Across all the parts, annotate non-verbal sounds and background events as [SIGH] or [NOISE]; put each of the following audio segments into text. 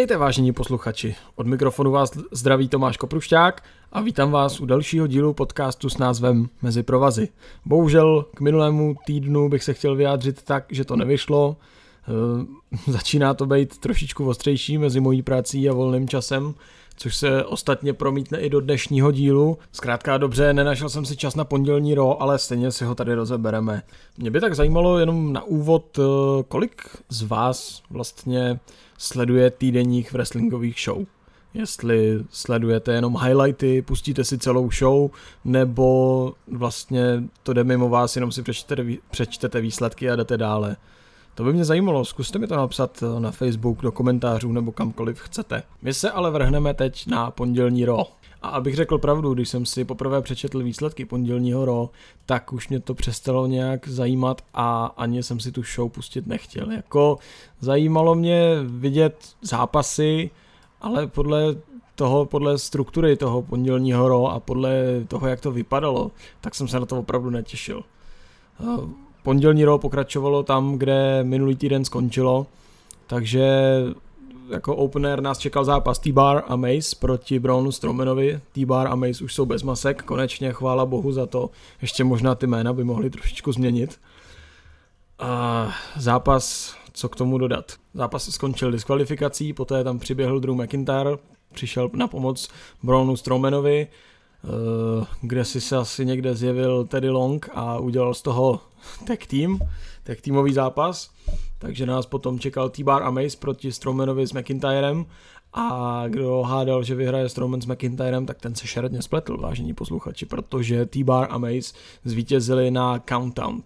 Vítejte vážení posluchači, od mikrofonu vás zdraví Tomáš Koprušťák a vítám vás u dalšího dílu podcastu s názvem Mezi provazy. Bohužel k minulému týdnu bych se chtěl vyjádřit tak, že to nevyšlo, e, [LAUGHS] začíná to být trošičku ostřejší mezi mojí prací a volným časem, což se ostatně promítne i do dnešního dílu. Zkrátka dobře, nenašel jsem si čas na pondělní ro, ale stejně si ho tady rozebereme. Mě by tak zajímalo jenom na úvod, e, kolik z vás vlastně sleduje týdenních wrestlingových show. Jestli sledujete jenom highlighty, pustíte si celou show, nebo vlastně to jde mimo vás, jenom si přečtete, přečtete výsledky a jdete dále. To by mě zajímalo, zkuste mi to napsat na Facebook, do komentářů nebo kamkoliv chcete. My se ale vrhneme teď na pondělní ro. A abych řekl pravdu, když jsem si poprvé přečetl výsledky pondělního ro, tak už mě to přestalo nějak zajímat a ani jsem si tu show pustit nechtěl. Jako zajímalo mě vidět zápasy, ale podle toho, podle struktury toho pondělního ro a podle toho, jak to vypadalo, tak jsem se na to opravdu netěšil. Pondělní ro pokračovalo tam, kde minulý týden skončilo, takže jako opener nás čekal zápas T-Bar a Mace proti Brownu Strowmanovi. T-Bar a Mace už jsou bez masek, konečně chvála bohu za to. Ještě možná ty jména by mohly trošičku změnit. A zápas, co k tomu dodat? Zápas skončil diskvalifikací, poté tam přiběhl Drew McIntyre, přišel na pomoc Brownu Strowmanovi, eh, kde si se asi někde zjevil Teddy Long a udělal z toho tag team, tag teamový zápas. Takže nás potom čekal T-Bar a Mace proti Strowmanovi s McIntyrem a kdo hádal, že vyhraje Strowman s McIntyrem, tak ten se šeredně spletl, vážení posluchači, protože T-Bar a Mace zvítězili na Countdown.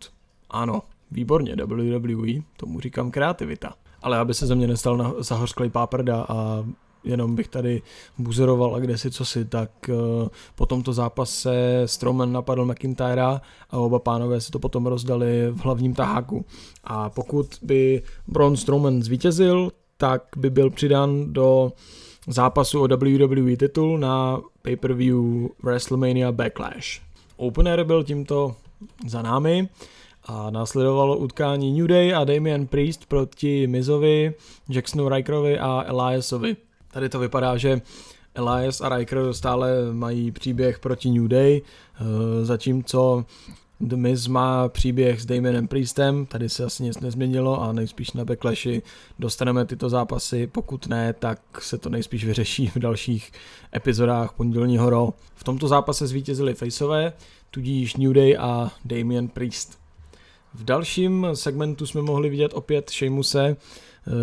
Ano, výborně, WWE, tomu říkám kreativita. Ale aby se ze mě nestal zahořklý páprda a jenom bych tady buzeroval a kde si co si, tak uh, po tomto zápase Strowman napadl McIntyra a oba pánové si to potom rozdali v hlavním taháku. A pokud by Braun Strowman zvítězil, tak by byl přidán do zápasu o WWE titul na pay-per-view WrestleMania Backlash. Opener byl tímto za námi a následovalo utkání New Day a Damian Priest proti Mizovi, Jacksonu Rikerovi a Eliasovi. Tady to vypadá, že Elias a Riker stále mají příběh proti New Day, eh, zatímco The Miz má příběh s Damianem Priestem, tady se asi nic nezměnilo a nejspíš na Backlashi dostaneme tyto zápasy, pokud ne, tak se to nejspíš vyřeší v dalších epizodách pondělního Raw. V tomto zápase zvítězili Faceové, tudíž New Day a Damian Priest. V dalším segmentu jsme mohli vidět opět Sheamuse,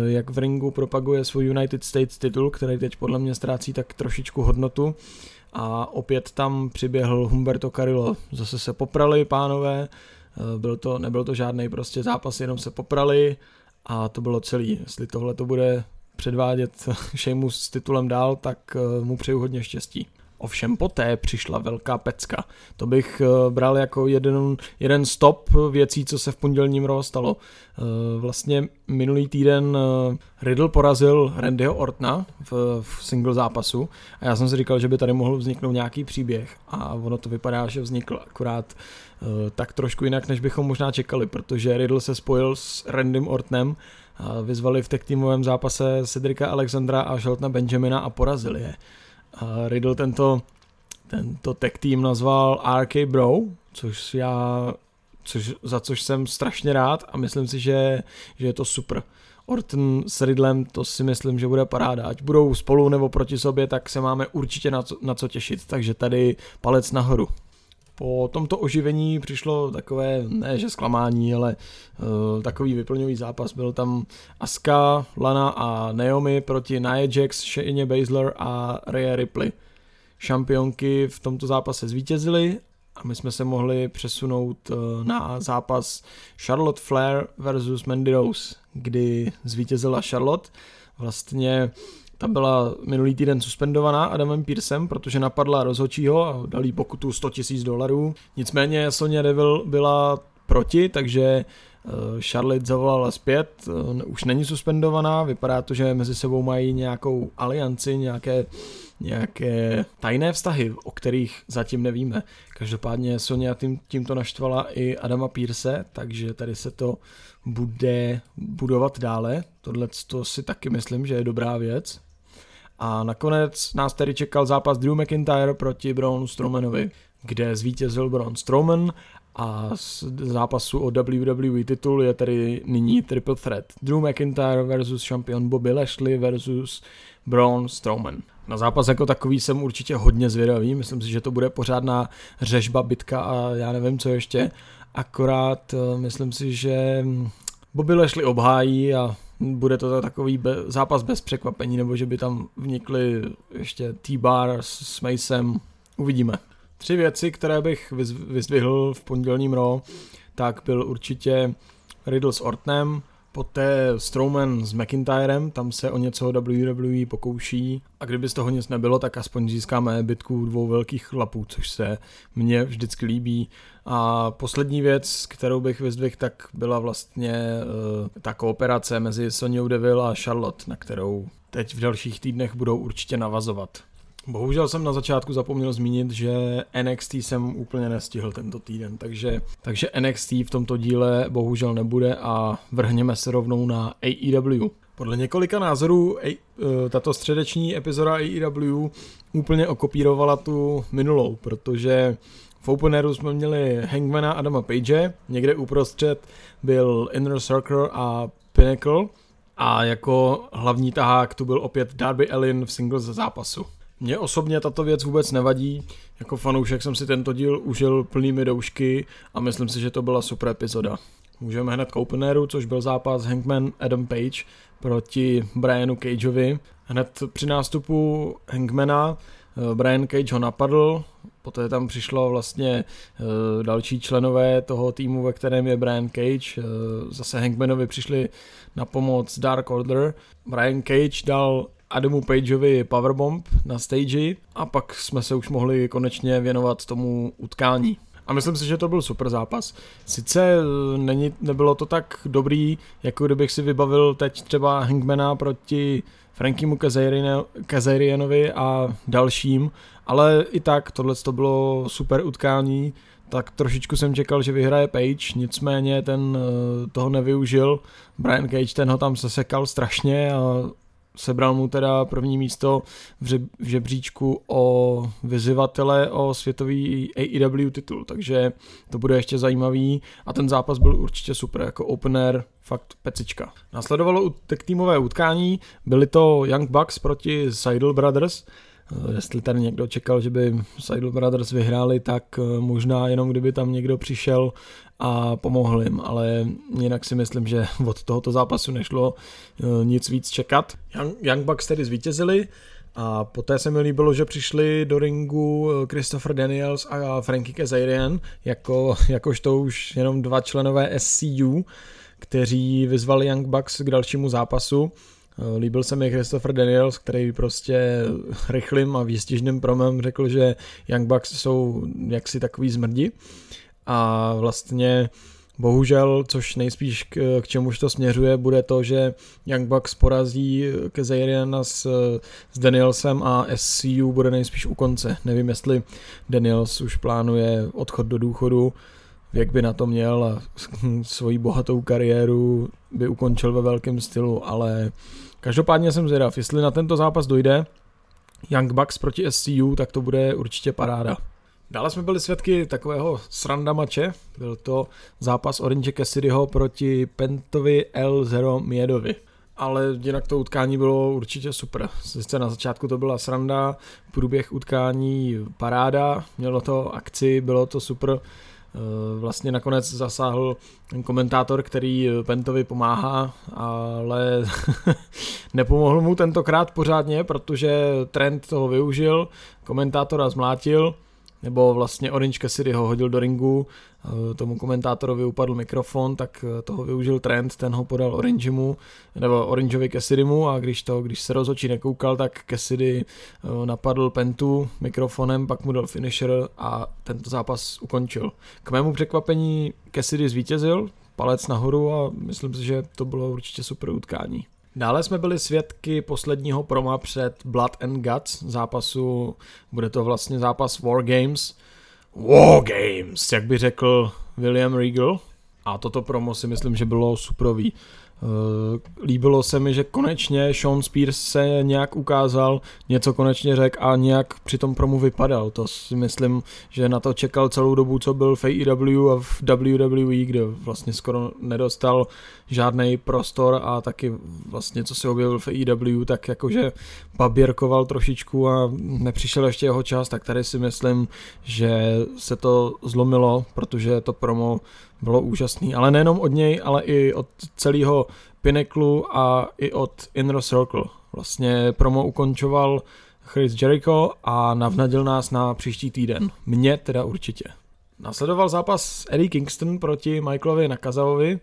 jak v ringu propaguje svůj United States titul, který teď podle mě ztrácí tak trošičku hodnotu. A opět tam přiběhl Humberto Carillo. Zase se poprali pánové, eh, byl to, nebyl to žádný prostě zápas, jenom se poprali a to bylo celý. Jestli tohle to bude předvádět [LAUGHS] Sheamus s titulem dál, tak eh, mu přeju hodně štěstí. Ovšem poté přišla velká pecka. To bych eh, bral jako jeden, jeden stop věcí, co se v pondělním Raw stalo. Eh, vlastně minulý týden eh, Riddle porazil Randyho Ortna v, v single zápasu a já jsem si říkal, že by tady mohl vzniknout nějaký příběh a ono to vypadá, že vznikl akorát tak trošku jinak, než bychom možná čekali, protože Riddle se spojil s Randym Ortnem a vyzvali v tech týmovém zápase Cedrika Alexandra a Sheltona Benjamina a porazili je. A Riddle tento, tento tech team nazval RK Bro, což já, což, za což jsem strašně rád a myslím si, že, že je to super. Orton s Riddlem, to si myslím, že bude paráda. Ať budou spolu nebo proti sobě, tak se máme určitě na co, na co těšit. Takže tady palec nahoru. Po tomto oživení přišlo takové, ne že zklamání, ale uh, takový vyplňový zápas. Byl tam Aska, Lana a Naomi proti Nia Jax, Shayne Baszler a Rhea Ripley. Šampionky v tomto zápase zvítězily a my jsme se mohli přesunout uh, na zápas Charlotte Flair versus Mandy Rose, kdy zvítězila Charlotte. Vlastně ta byla minulý týden suspendovaná Adamem Pearsem, protože napadla rozhočího a dali pokutu 100 000 dolarů. Nicméně Sonia Devil byla proti, takže Charlotte zavolala zpět, už není suspendovaná, vypadá to, že mezi sebou mají nějakou alianci, nějaké nějaké tajné vztahy, o kterých zatím nevíme. Každopádně Sonia tím, tímto naštvala i Adama Pierce, takže tady se to bude budovat dále. Tohle to si taky myslím, že je dobrá věc. A nakonec nás tady čekal zápas Drew McIntyre proti Braun Strowmanovi, kde zvítězil Braun Strowman a z zápasu o WWE titul je tady nyní triple threat. Drew McIntyre versus šampion Bobby Lashley versus Braun Strowman. Na zápas jako takový jsem určitě hodně zvědavý, myslím si, že to bude pořádná řežba, bitka a já nevím co ještě. Akorát eh, myslím si, že Bobby Lashley obhájí a bude to takový be- zápas bez překvapení, nebo že by tam vnikli ještě T-Bar s Macem. Uvidíme. Tři věci, které bych vyzdvihl v pondělním Raw, tak byl určitě Riddle s Ortnem, poté Strowman s McIntyrem, tam se o něco WWE pokouší a kdyby z toho nic nebylo, tak aspoň získáme bitku dvou velkých chlapů, což se mně vždycky líbí. A poslední věc, kterou bych vyzdvihl, tak byla vlastně uh, ta kooperace mezi Sonyou Deville a Charlotte, na kterou teď v dalších týdnech budou určitě navazovat. Bohužel jsem na začátku zapomněl zmínit, že NXT jsem úplně nestihl tento týden, takže, takže NXT v tomto díle bohužel nebude a vrhněme se rovnou na AEW. Podle několika názorů e, tato středeční epizoda AEW úplně okopírovala tu minulou, protože v openeru jsme měli Hangmana Adama Page, někde uprostřed byl Inner Circle a Pinnacle a jako hlavní tahák tu byl opět Darby Allin v singles zápasu. Mně osobně tato věc vůbec nevadí. Jako fanoušek jsem si tento díl užil plnými doušky a myslím si, že to byla super epizoda. Můžeme hned k openeru, což byl zápas Hangman Adam Page proti Brianu Cageovi. Hned při nástupu Hangmana eh, Brian Cage ho napadl, poté tam přišlo vlastně eh, další členové toho týmu, ve kterém je Brian Cage. Eh, zase Hangmanovi přišli na pomoc Dark Order. Brian Cage dal Adamu Pageovi Powerbomb na stage a pak jsme se už mohli konečně věnovat tomu utkání. A myslím si, že to byl super zápas. Sice eh, není, nebylo to tak dobrý, jako kdybych si vybavil teď třeba Hangmana proti Frankiemu Kazarianovi a dalším, ale i tak tohle to bylo super utkání, tak trošičku jsem čekal, že vyhraje Page, nicméně ten eh, toho nevyužil. Brian Cage ten ho tam sesekal strašně a sebral mu teda první místo v, žebříčku o vyzývatele o světový AEW titul, takže to bude ještě zajímavý. A ten zápas byl určitě super, jako opener, fakt pecička. Následovalo tak týmové utkání, byly to Young Bucks proti Seidel Brothers, Eh, jestli tady někdo čekal, že by Seidel Brothers vyhráli, tak eh, možná jenom kdyby tam někdo přišel a pomohl jim, ale jinak si myslím, že [LAUGHS] od tohoto zápasu nešlo eh, nic víc čekat. Young, Bucks tedy zvítězili a poté se mi líbilo, že přišli do ringu Christopher Daniels a Frankie Kazarian, jako, [LAUGHS] jakožto už jenom dva členové SCU, kteří vyzvali Young Bucks k dalšímu zápasu. Eh, líbil se mi Christopher Daniels, který prostě rychlým a výstižným promem řekl, že Young Bucks jsou jaksi takový zmrdi a vlastně bohužel, což nejspíš k, k čemuž to směřuje, bude to, že Young Bucks porazí Kazariana s, s Danielsem a SCU bude nejspíš u konce. Nevím, jestli Daniels už plánuje odchod do důchodu, věk by na to měl a [LAUGHS] svoji bohatou kariéru by ukončil ve velkém stylu, ale každopádně jsem zvědav, jestli na tento zápas dojde Young Bucks proti SCU, tak to bude určitě paráda. Dále jsme byli svědky takového sranda mače, byl to zápas Orange Cassidyho proti Pentovi L0 Miedovi. Ale jinak to utkání bylo určitě super. Sice na začátku to byla sranda, průběh utkání paráda, mělo to akci, bylo to super Eh, vlastně nakonec zasáhl ten komentátor, který Pentovi pomáhá, ale [LAUGHS] nepomohl mu tentokrát pořádně, protože Trent toho využil, komentátora zmlátil, nebo vlastně Orange Cassidy ho hodil do ringu, eh, tomu komentátorovi upadl mikrofon, tak eh, toho využil Trent, ten ho podal Orangemu, nebo Orangeovi Cassidymu a když to, když se rozhodčí nekoukal, tak Cassidy eh, napadl Pentu mikrofonem, pak mu dal finisher a tento zápas ukončil. K mému překvapení Cassidy zvítězil, palec nahoru a myslím si, že to bylo určitě super utkání. Dále jsme byli svědky posledního proma před Blood and Guts zápasu, bude to vlastně zápas War Games. War Games, jak by řekl William Regal. A toto promo si myslím, že bylo superový. Eh, líbilo se mi, že konečně Sean Spears se nějak ukázal, něco konečně řekl a nějak při tom promu vypadal. To si myslím, že na to čekal celou dobu, co byl v AEW a v WWE, kde vlastně skoro nedostal žádný prostor a taky vlastně, co se objevil v AEW, tak jakože baběrkoval trošičku a nepřišel ještě jeho čas, tak tady si myslím, že se to zlomilo, protože to promo bylo úžasný, ale nejenom od něj, ale i od celého Pinnaclu a i od Inner Circle. Vlastně promo ukončoval Chris Jericho a navnadil nás na příští týden. Mně teda určitě. Nasledoval zápas Eddie Kingston proti Michaelovi Nakazavovi.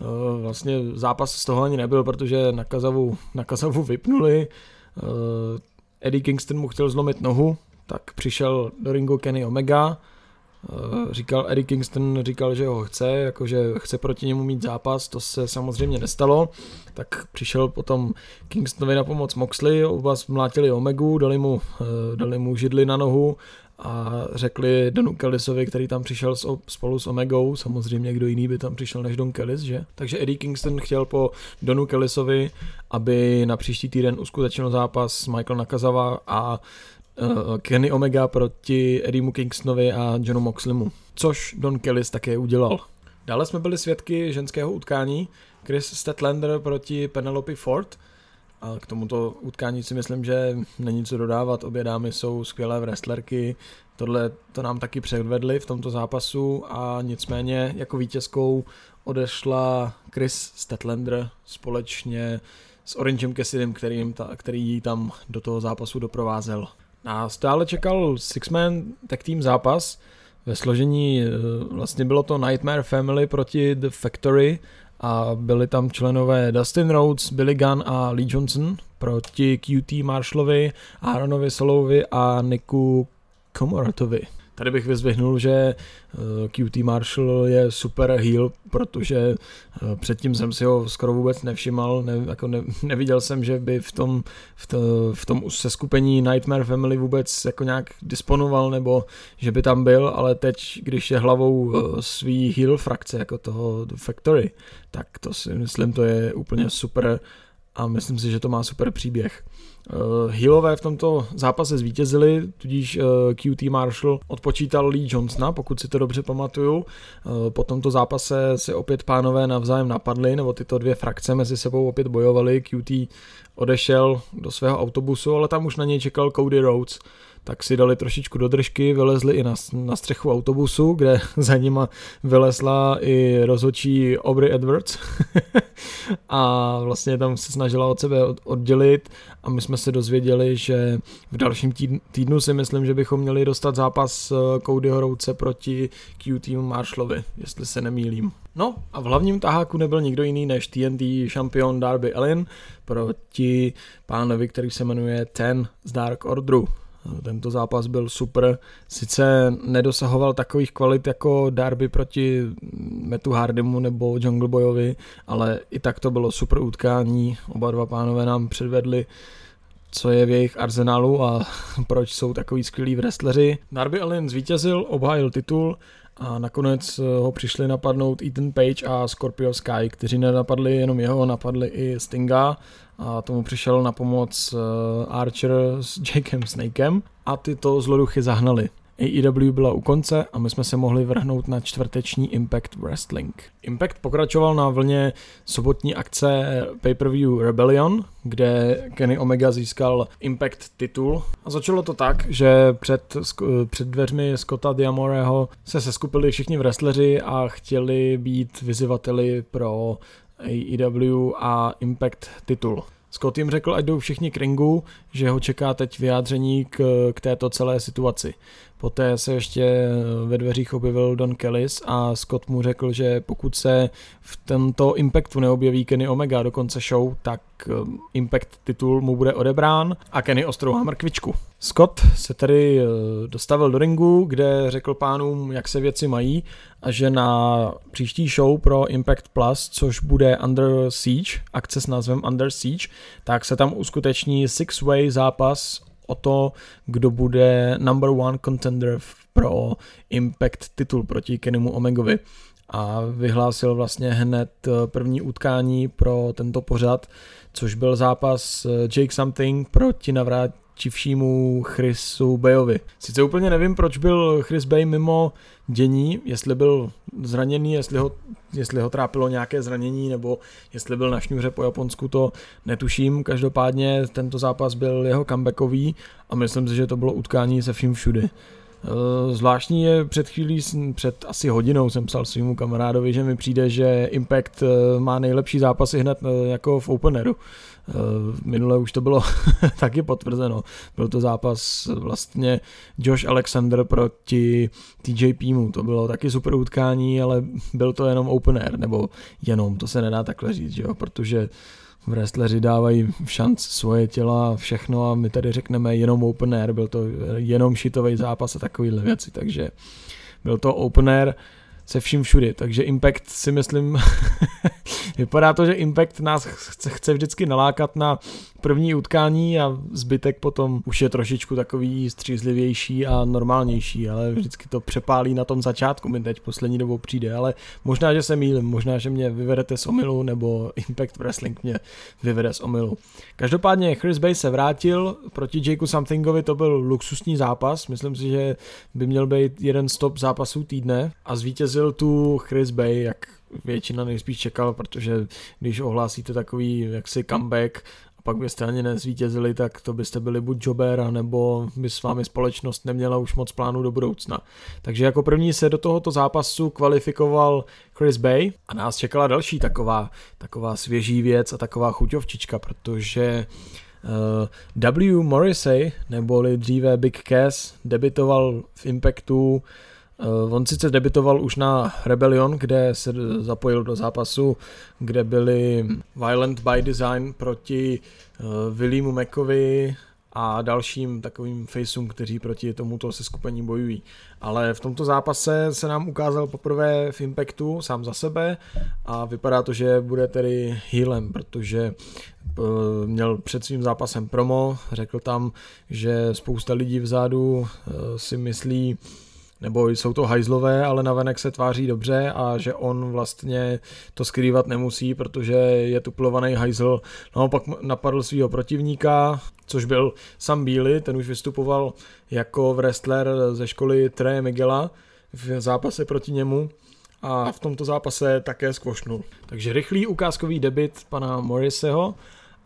Eh, vlastně zápas z toho ani nebyl, protože Nakazavu, Nakazavu vypnuli. Eh, Eddie Kingston mu chtěl zlomit nohu, tak přišel do ringu Kenny Omega, říkal Eddie Kingston, říkal, že ho chce, jakože chce proti němu mít zápas, to se samozřejmě nestalo, tak přišel potom Kingstonovi na pomoc Moxley, oba mlátili Omegu, dali mu, eh, dali mu židli na nohu a řekli Donu Kellisovi, který tam přišel spolu s Omegou, samozřejmě kdo jiný by tam přišel než Don Kellis, že? Takže Eddie Kingston chtěl po Donu Kellisovi, aby na příští týden uskutečnil zápas Michael Nakazava a uh, Kenny Omega proti Edimu Kingstonovi a Johnu Moxleymu, což Don Kellis také udělal. Dále jsme byli svědky ženského utkání Chris Statlander proti Penelope Ford. A k tomuto utkání si myslím, že není co dodávat. Obě dámy jsou skvělé wrestlerky. Tohle to nám taky předvedli v tomto zápasu a nicméně jako vítězkou odešla Chris Statlander společně s Orangem Cassidym, který, který ji tam do toho zápasu doprovázel. A stále čekal Six-Man tag team zápas. Ve složení eh, vlastně bylo to Nightmare Family proti The Factory a byli tam členové Dustin Rhodes, Billy Gunn a Lee Johnson proti QT Marshallovi, Aaronovi Solovi a Niku Komoratovi. Tady bych vyzvihnul, že eh, QT Marshall je super heel, protože eh, předtím jsem si ho skoro vůbec nevšimal, ne, jako ne, [LAUGHS] neviděl jsem, že by v tom, v, to, v tom seskupení Nightmare Family vůbec jako nějak disponoval, nebo že by tam byl, ale teď, když je hlavou eh, svý heel frakce, jako toho Factory, tak to si myslím, to je úplně super a myslím si, že to má super příběh. Uh, Hillové v tomto zápase zvítězili, tudíž eh, QT Marshall odpočítal Lee Johnsona, pokud si to dobře pamatuju. Uh, po tomto zápase se opět pánové navzájem napadli, nebo tyto dvě frakce mezi sebou opět bojovaly. QT odešel do svého autobusu, ale tam už na něj čekal Cody Rhodes, tak si dali trošičku do držky, vylezli i na, na střechu autobusu, kde [LAUGHS] za nima vylezla i rozhodčí Aubrey Edwards [LAUGHS] a vlastně tam se snažila od sebe oddělit a my jsme se dozvěděli, že v dalším týdnu si myslím, že bychom měli dostat zápas eh, Codyho Rouce proti QT Marshallovi, jestli se nemýlím. No a v hlavním taháku nebyl nikdo jiný než TNT šampion Darby Allin proti pánovi, který se jmenuje Ten z Dark Orderu. Tento zápas byl super, sice nedosahoval takových kvalit jako Darby proti Metu Hardymu nebo Jungle Boyovi, ale i tak to bylo super utkání, oba dva pánové nám předvedli co je v jejich arzenálu a [LAUGHS] proč jsou takový skvělí wrestleri. Darby Allin zvítězil, obhájil titul a nakonec ho přišli napadnout Ethan Page a Scorpio Sky, kteří nenapadli jenom jeho, napadli i Stinga a tomu přišel na pomoc eh, Archer s Jakem Snakem a tyto zloduchy zahnali. AEW byla u konce a my jsme se mohli vrhnout na čtvrteční Impact Wrestling. Impact pokračoval na vlně sobotní akce pay-per-view Rebellion, kde Kenny Omega získal Impact titul. A začalo to tak, že před, před dveřmi Scotta Diamoreho se seskupili všichni wrestleri a chtěli být vyzivateli pro AEW a Impact titul. Scott jim řekl, ať jdou všichni k ringu, že ho čeká teď vyjádření k, k této celé situaci. Poté se ještě ve dveřích objevil Don Kellis a Scott mu řekl, že pokud se v tento Impactu neobjeví Kenny Omega do konce show, tak eh, Impact titul mu bude odebrán a Kenny ostrouhá mrkvičku. Scott se tedy eh, dostavil do ringu, kde řekl pánům, jak se věci mají a že na příští show pro Impact Plus, což bude Under Siege, akce s názvem Under Siege, tak se tam uskuteční six-way zápas o to, kdo bude number one contender pro Impact titul proti Kennymu Omegovi. A vyhlásil vlastně hned eh, první utkání pro tento pořad, což byl zápas eh, Jake Something proti navrátivšímu Chrisu Bayovi. Sice úplně nevím, proč byl Chris Bay mimo dění, jestli byl zraněný, jestli ho, jestli ho trápilo nějaké zranění, nebo jestli byl na šňůře po Japonsku, to netuším. Každopádně tento zápas byl jeho comebackový a myslím si, že to bylo utkání se vším všudy. Eh, zvláštní je před chvílí, před asi hodinou jsem psal svýmu kamarádovi, že mi přijde, že Impact eh, má nejlepší zápasy hned eh, jako v Openeru. Minule už to bylo [LAUGHS] taky potvrzeno. Byl to zápas vlastně Josh Alexander proti TJP mu. To bylo taky super utkání, ale byl to jenom open air, nebo jenom, to se nedá takhle říct, že jo? protože wrestleri dávají šanc svoje těla a všechno a my tady řekneme jenom open air, byl to jenom šitový zápas a takovýhle věci, takže byl to open air se vším všudy, takže Impact si myslím, [LAUGHS] vypadá to, že Impact nás chce, chce vždycky nalákat na první utkání a zbytek potom už je trošičku takový střízlivější a normálnější, ale vždycky to přepálí na tom začátku, mi teď poslední dobou přijde, ale možná, že se mýlím, možná, že mě vyvedete z omilu, nebo Impact Wrestling mě vyvede z omilu. Každopádně Chris Bay se vrátil, proti Jakeu Somethingovi to byl luxusní zápas, myslím si, že by měl být jeden stop zápasů týdne a zvítězil tu Chris Bay, jak většina nejspíš čekal, protože když ohlásíte takový jaksi comeback pak byste ani nezvítězili, tak to byste byli buď jobber, nebo by s vámi společnost neměla už moc plánů do budoucna. Takže jako první se do tohoto zápasu kvalifikoval Chris Bay a nás čekala další taková, taková svěží věc a taková chuťovčička, protože uh, W. Morrissey, neboli dříve Big Cass, debitoval v Impactu on sice debitoval už na Rebellion, kde se zapojil do zápasu, kde byli Violent by Design proti uh, Williamu Mackovi a dalším takovým faceům, kteří proti tomuto seskupení bojují. Ale v tomto zápase se nám ukázal poprvé v Impactu sám za sebe a vypadá to, že bude tedy healem, protože uh, měl před svým zápasem promo, řekl tam, že spousta lidí vzadu si myslí, nebo jsou to hajzlové, ale navenek se tváří dobře a že on vlastně to skrývat nemusí, protože je tuplovaný hajzl. No pak napadl svého protivníka, což byl Sam Bíly, ten už vystupoval jako wrestler ze školy Trey Miguela v zápase proti němu a v tomto zápase také skvošnul. Takže rychlý ukázkový debit pana Morriseho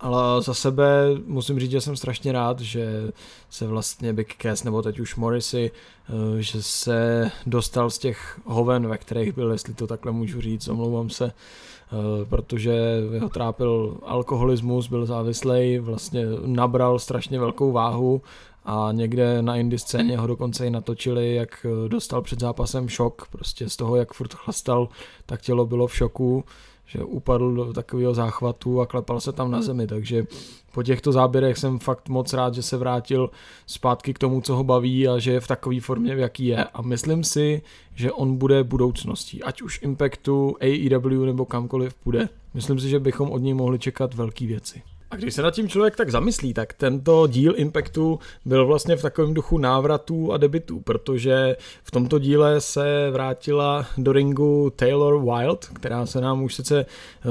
ale za sebe musím říct, že jsem strašně rád, že se vlastně Big Cass nebo teď už Morrissey, eh, že se dostal z těch hoven, ve kterých byl, jestli to takhle můžu říct, omlouvám se, eh, protože ho trápil alkoholismus, byl závislej, vlastně nabral strašně velkou váhu a někde na indie scéně ho dokonce i natočili, jak dostal před zápasem šok, prostě z toho, jak furt chlastal, tak tělo bylo v šoku, že upadl do takového záchvatu a klepal se tam na zemi, takže po těchto záběrech jsem fakt moc rád, že se vrátil zpátky k tomu, co ho baví a že je v takové formě, v jaký je a myslím si, že on bude budoucností, ať už Impactu, AEW nebo kamkoliv půjde. Myslím si, že bychom od něj mohli čekat velké věci. A když se nad tím člověk tak zamyslí, tak tento díl Impactu byl vlastně v takovém duchu návratů a debitů, protože v tomto díle se vrátila do ringu Taylor Wild, která se nám už sice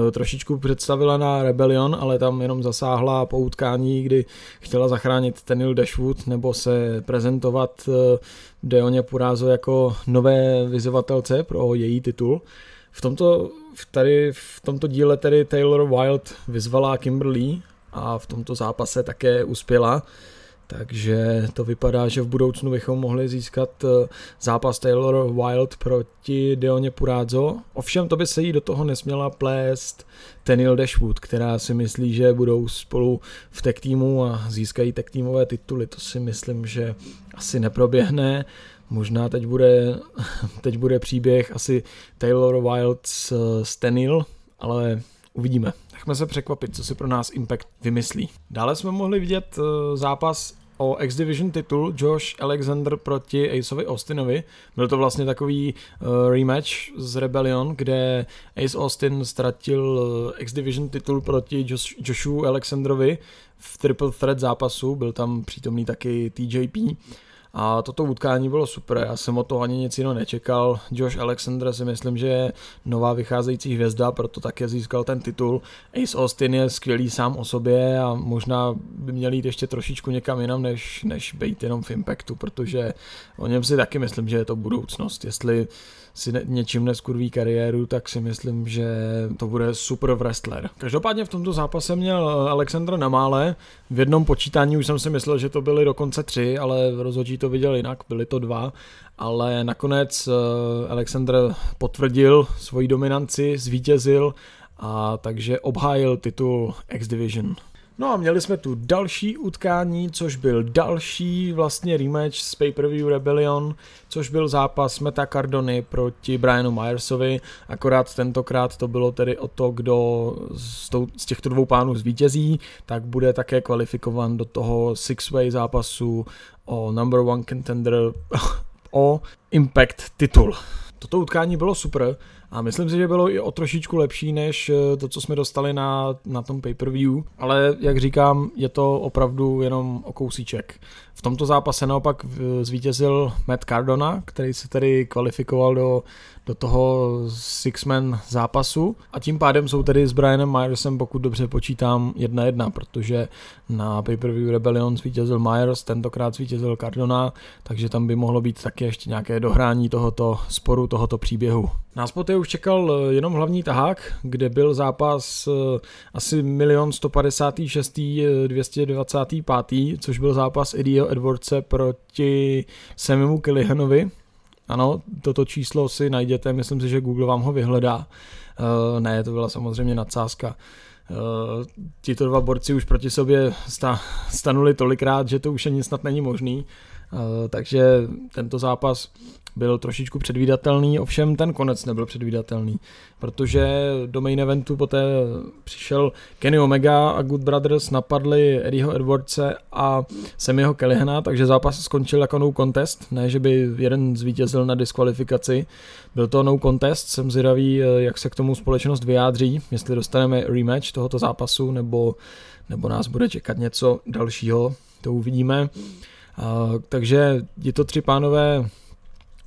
eh, trošičku představila na Rebellion, ale tam jenom zasáhla po utkání, kdy chtěla zachránit Tenil Dashwood nebo se prezentovat eh, Deoně Purázo jako nové vyzývatelce pro její titul. V tomto, tady v tomto díle tedy Taylor Wild vyzvala Kimberly a v tomto zápase také uspěla. Takže to vypadá, že v budoucnu bychom mohli získat eh, zápas Taylor Wild proti Deoně Purázo. Ovšem to by se jí do toho nesměla plést Tenil Dashwood, která si myslí, že budou spolu v tech týmu a získají tech týmové tituly. To si myslím, že asi neproběhne. Možná teď bude, [LAUGHS] teď bude příběh asi Taylor Wilde s Stenil, ale uvidíme. Nechme se překvapit, co si pro nás Impact vymyslí. Dále jsme mohli vidět eh, zápas o X Division titul Josh Alexander proti Aceovi Austinovi. Byl to vlastně takový uh, rematch z Rebellion, kde Ace Austin ztratil uh, X Division titul proti Josh, Joshu Alexandrovi v triple threat zápasu. Byl tam přítomný taky TJP. A toto utkání bylo super, já jsem o to ani nic jiného nečekal. Josh Alexander si myslím, že je nová vycházející hvězda, proto také získal ten titul. Ace Austin je skvělý sám o sobě a možná by měl jít ještě trošičku někam jinam, než, než být jenom v Impactu, protože o něm si taky myslím, že je to budoucnost. Jestli si ne, něčím neskurví kariéru, tak si myslím, že to bude super wrestler. Každopádně v tomto zápase měl Alexandra na mále. V jednom počítání už jsem si myslel, že to byly dokonce tři, ale rozhodčí to viděl jinak, byly to dva. Ale nakonec eh, Alexander potvrdil svoji dominanci, zvítězil a takže obhájil titul X Division. No a měli jsme tu další utkání, což byl další vlastně rematch z Pay-Per-View Rebellion, což byl zápas Meta Cardony proti Brianu Myersovi, akorát tentokrát to bylo tedy o to, kdo z, tou, z těchto dvou pánů zvítězí, tak bude také kvalifikovan do toho six-way zápasu o number one contender [LAUGHS] o Impact titul. Toto utkání bylo super, a myslím si, že bylo i o trošičku lepší než eh, to, co jsme dostali na, na tom pay-per-view, ale jak říkám, je to opravdu jenom o kousíček. V tomto zápase naopak zvítězil Matt Cardona, který se tedy kvalifikoval do, do toho six-man zápasu a tím pádem jsou tedy s Brianem Myersem, pokud dobře počítám, jedna jedna, protože na pay-per-view Rebellion zvítězil Myers, tentokrát zvítězil Cardona, takže tam by mohlo být taky ještě nějaké dohrání tohoto sporu, tohoto příběhu. Nás poté už čekal eh, jenom hlavní tahák, kde byl zápas eh, asi 1 156. 225. což byl zápas Eddieho Edwardse proti Samimu Kellihanovi. Ano, toto číslo si najděte, myslím si, že Google vám ho vyhledá. Uh, ne, to byla samozřejmě nadsázka. Uh, tito dva borci už proti sobě sta- stanuli tolikrát, že to už ani snad není možný. Uh, takže tento zápas byl trošičku předvídatelný, ovšem ten konec nebyl předvídatelný, protože do main eventu poté přišel Kenny Omega a Good Brothers napadli Eddieho Edwardse a Sammyho Kellihana, takže zápas skončil jako no contest, ne že by jeden zvítězil na diskvalifikaci, byl to no contest, jsem zvědavý, jak se k tomu společnost vyjádří, jestli dostaneme rematch tohoto zápasu, nebo, nebo nás bude čekat něco dalšího, to uvidíme. Uh, takže je to tři pánové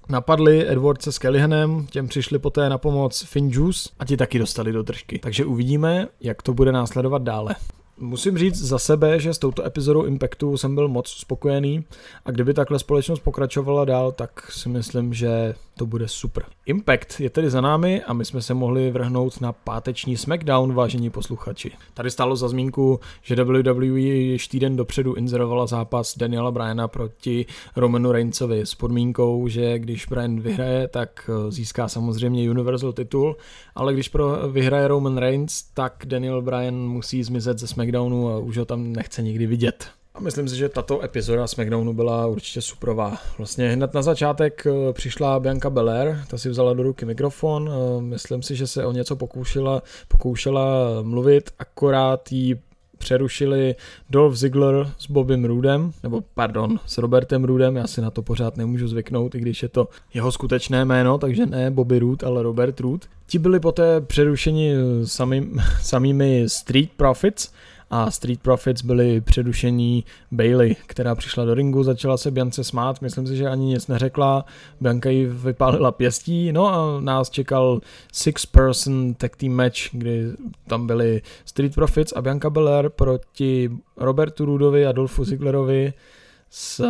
napadli Edwardse s Kellyhanem, těm přišli poté na pomoc Finn Juice a ti taky dostali do držky. Takže uvidíme, jak to bude následovat dále. Musím říct za sebe, že s touto epizodou Impactu jsem byl moc spokojený a kdyby takhle společnost pokračovala dál, tak si myslím, že to bude super. Impact je tedy za námi a my jsme se mohli vrhnout na páteční SmackDown, vážení posluchači. Tady stálo za zmínku, že WWE již týden dopředu inzerovala zápas Daniela Bryana proti Romanu Reignsovi s podmínkou, že když Bryan vyhraje, tak eh, získá samozřejmě Universal titul, ale když pro vyhraje Roman Reigns, tak Daniel Bryan musí zmizet ze SmackDownu a už ho tam nechce nikdy vidět. A myslím si, že tato epizoda SmackDownu byla určitě suprová. Vlastně hned na začátek eh, přišla Bianca Belair, ta si vzala do ruky mikrofon, eh, myslím si, že se o něco pokoušela, pokoušela mluvit, akorát jí přerušili Dolph Ziggler s Bobem Roodem, nebo pardon, s Robertem Roodem, já si na to pořád nemůžu zvyknout, i když je to jeho skutečné jméno, takže ne Bobby Rood, ale Robert Rood. Ti byli poté přerušeni samý, [LAUGHS] samými Street Profits, a Street Profits byli předušení Bailey, která přišla do ringu, začala se Biance smát, myslím si, že ani nic neřekla, Bianca ji vypálila pěstí, no a nás čekal six person tag team match, kdy tam byli Street Profits a Bianca Belair proti Robertu Rudovi a Dolfu Zigglerovi s,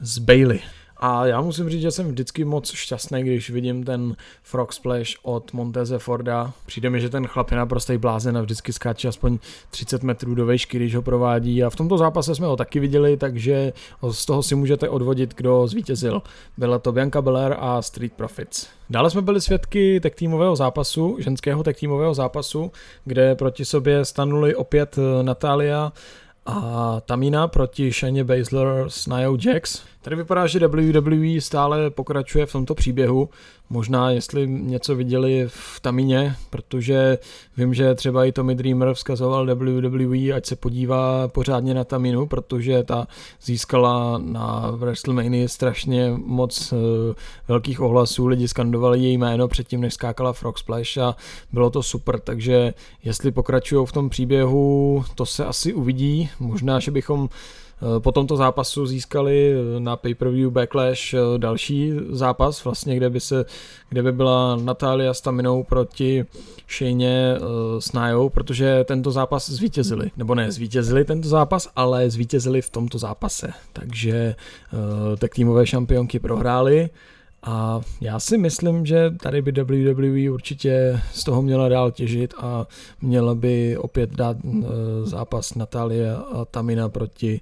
s Bailey. A já musím říct, že jsem vždycky moc šťastný, když vidím ten Frog Splash od Monteze Forda. Přijde mi, že ten chlap je naprostý blázen a vždycky skáče aspoň 30 metrů do vejšky, když ho provádí. A v tomto zápase jsme ho taky viděli, takže z toho si můžete odvodit, kdo zvítězil. Byla to Bianca Belair a Street Profits. Dále jsme byli svědky tech týmového zápasu, ženského tech týmového zápasu, kde proti sobě stanuli opět Natalia a Tamina proti Shane Baszler s Nia Jax. Tady vypadá, že WWE stále pokračuje v tomto příběhu. Možná, jestli něco viděli v Tamině, protože vím, že třeba i Tommy Dreamer vzkazoval WWE, ať se podívá pořádně na Taminu, protože ta získala na WrestleMania strašně moc uh, velkých ohlasů, lidi skandovali její jméno předtím, než skákala Frog Splash a bylo to super, takže jestli pokračují v tom příběhu, to se asi uvidí. Možná, že bychom Eh, po tomto zápasu získali eh, na pay-per-view Backlash eh, další zápas, vlastně, kde by, se, kde by byla Natalia Staminou proti Shane s Najou, protože tento zápas zvítězili. Nebo ne zvítězili tento zápas, ale zvítězili v tomto zápase. Takže tak týmové šampionky prohrály. A já si myslím, že tady by WWE určitě z toho měla dál těžit a měla by opět dát eh, zápas Natálie a Tamina proti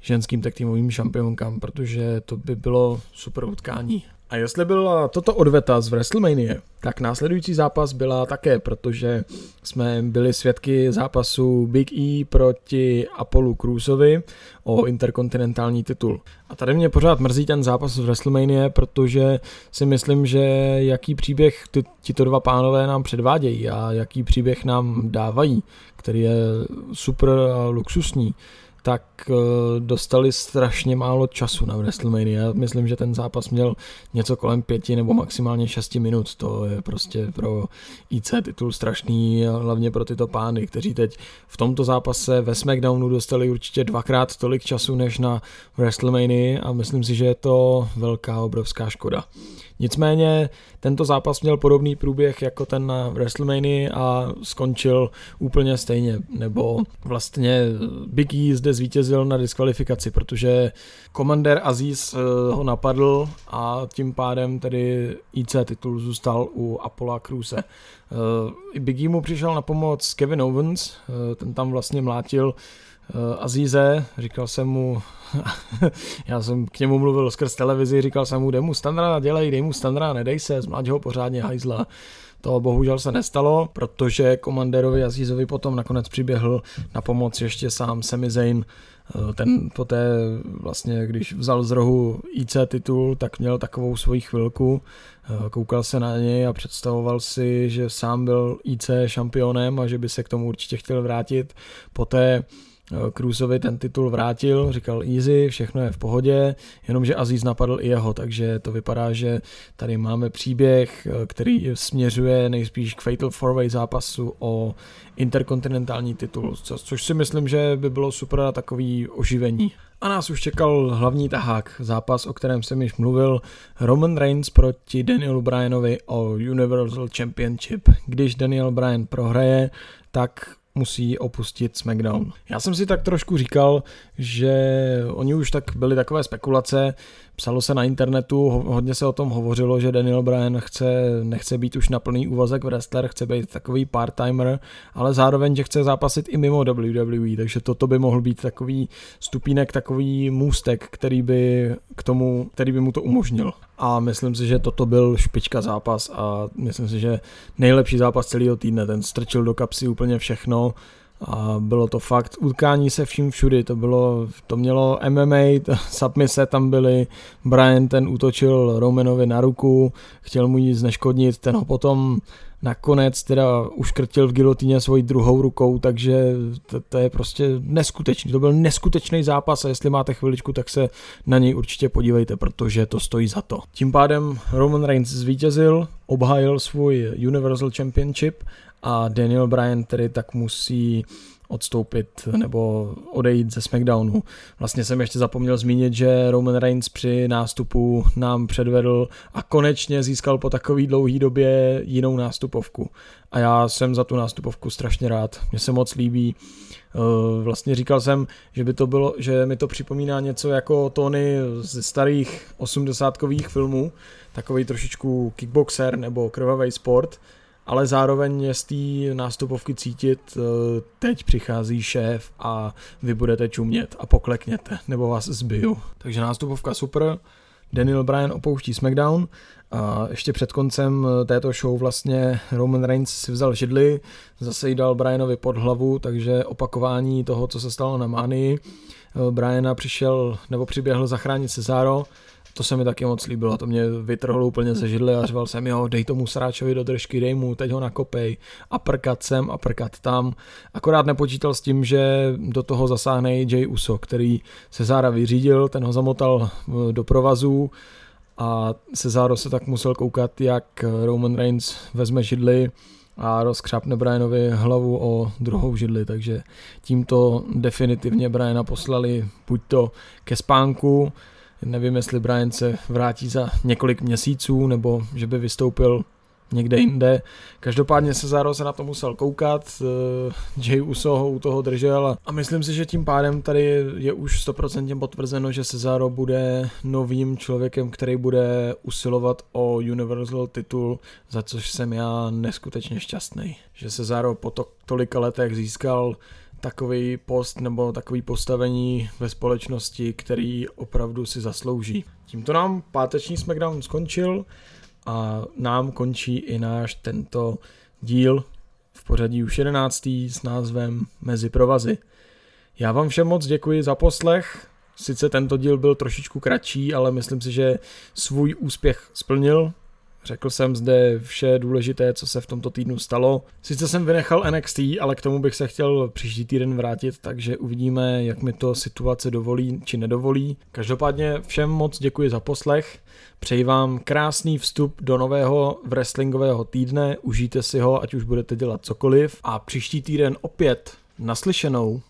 ženským tak týmovým šampionkám, protože to by bylo super utkání. A jestli byla toto odveta z WrestleMania, tak následující zápas byla také, protože jsme byli svědky zápasu Big E proti Apollo Cruisovi o interkontinentální titul. A tady mě pořád mrzí ten zápas z WrestleMania, protože si myslím, že jaký příběh tito dva pánové nám předvádějí a jaký příběh nám dávají, který je super luxusní tak eh, dostali strašně málo času na WrestleMania. Myslím, že ten zápas měl něco kolem pěti nebo maximálně šesti minut. To je prostě pro IC titul strašný, hlavně pro tyto pány, kteří teď v tomto zápase ve SmackDownu dostali určitě dvakrát tolik času než na WrestleMania a myslím si, že je to velká, obrovská škoda. Nicméně tento zápas měl podobný průběh jako ten na WrestleMania a skončil úplně stejně, nebo vlastně Big E zde zvítězil na diskvalifikaci, protože komandér Aziz eh, ho napadl a tím pádem tedy IC titul zůstal u Apollo Cruise. Eh, Big E mu přišel na pomoc Kevin Owens, eh, ten tam vlastně mlátil Azize, říkal jsem mu, [LAUGHS] já jsem k němu mluvil skrz televizi, říkal jsem mu, dej mu standra, dělej, dej mu standra, nedej se, zmlať ho pořádně hajzla. To bohužel se nestalo, protože komandérovi Azízovi potom nakonec přiběhl na pomoc ještě sám Sami Zayn. Ten poté vlastně, když vzal z rohu IC titul, tak měl takovou svoji chvilku, koukal se na něj a představoval si, že sám byl IC šampionem a že by se k tomu určitě chtěl vrátit. Poté Cruiseovi ten titul vrátil, říkal easy, všechno je v pohodě, jenomže Aziz napadl i jeho, takže to vypadá, že tady máme příběh, který směřuje nejspíš k Fatal 4 zápasu o interkontinentální titul, co, což si myslím, že by bylo super na takový oživení. A nás už čekal hlavní tahák, zápas, o kterém jsem již mluvil, Roman Reigns proti Danielu Bryanovi o Universal Championship. Když Daniel Bryan prohraje, tak musí opustit SmackDown. Já jsem si tak trošku říkal, že oni už tak byly takové spekulace, psalo se na internetu, hodně se o tom hovořilo, že Daniel Bryan chce, nechce být už na plný úvazek wrestler, chce být takový part-timer, ale zároveň, že chce zápasit i mimo WWE, takže toto by mohl být takový stupínek, takový můstek, který by k tomu, který by mu to umožnil. A myslím si, že toto byl špička zápas a myslím si, že nejlepší zápas celého týdne, ten strčil do kapsy úplně všechno, a bylo to fakt utkání se vším všudy, to bylo, to mělo MMA, submise [LAUGHS] tam byly, Brian ten útočil Romanovi na ruku, chtěl mu ji zneškodnit, ten ho potom nakonec teda uškrtil v gilotíně svojí druhou rukou, takže to, to je prostě neskutečný, to byl neskutečný zápas a jestli máte chviličku, tak se na něj určitě podívejte, protože to stojí za to. Tím pádem Roman Reigns zvítězil, obhájil svůj Universal Championship a Daniel Bryan tedy tak musí odstoupit nebo odejít ze SmackDownu. Vlastně jsem ještě zapomněl zmínit, že Roman Reigns při nástupu nám předvedl a konečně získal po takové dlouhé době jinou nástupovku. A já jsem za tu nástupovku strašně rád. Mně se moc líbí. Eh, vlastně říkal jsem, že by to bylo, že mi to připomíná něco jako Tony ze starých osmdesátkových filmů, takový trošičku kickboxer nebo krvavý sport, ale zároveň je z té nástupovky cítit, eh, teď přichází šéf a vy budete čumět a poklekněte, nebo vás zbiju. Takže nástupovka super, Daniel Bryan opouští SmackDown A ještě před koncem této show vlastně Roman Reigns si vzal židli, zase jí dal Brianovi pod hlavu, takže opakování toho, co se stalo na Manii. Briana přišel nebo přiběhl zachránit Cesaro, to se mi taky moc líbilo, to mě vytrhlo úplně ze židly a řval jsem, jo, dej tomu sráčovi do držky, dej mu, teď ho nakopej a prkat sem a prkat tam. Akorát nepočítal s tím, že do toho zasáhne Jay Uso, který Cezára vyřídil, ten ho zamotal eh, do provazu a Cezaro se tak musel koukat, jak Roman Reigns vezme židli a rozkřápne Brianovi hlavu o druhou židli, takže tímto definitivně Briana poslali buď to ke spánku, Nevím, jestli Brian se vrátí za několik měsíců, nebo že by vystoupil někde jinde. Každopádně se se na to musel koukat, eh, Jay Uso ho u toho držel a myslím si, že tím pádem tady je už 100% potvrzeno, že Cesaro bude novým člověkem, který bude usilovat o Universal titul, za což jsem já neskutečně šťastný. Že Cesaro po to, tolika letech získal takový post nebo takový postavení ve společnosti, který opravdu si zaslouží. Tímto nám páteční SmackDown skončil a nám končí i náš tento díl v pořadí už 11. s názvem Mezi provazy. Já vám všem moc děkuji za poslech. Sice tento díl byl trošičku kratší, ale myslím si, že svůj úspěch splnil. Řekl jsem zde vše důležité, co se v tomto týdnu stalo. Sice jsem vynechal NXT, ale k tomu bych se chtěl příští týden vrátit, takže uvidíme, jak mi to situace dovolí či nedovolí. Každopádně všem moc děkuji za poslech. Přeji vám krásný vstup do nového wrestlingového týdne, užijte si ho, ať už budete dělat cokoliv a příští týden opět naslyšenou.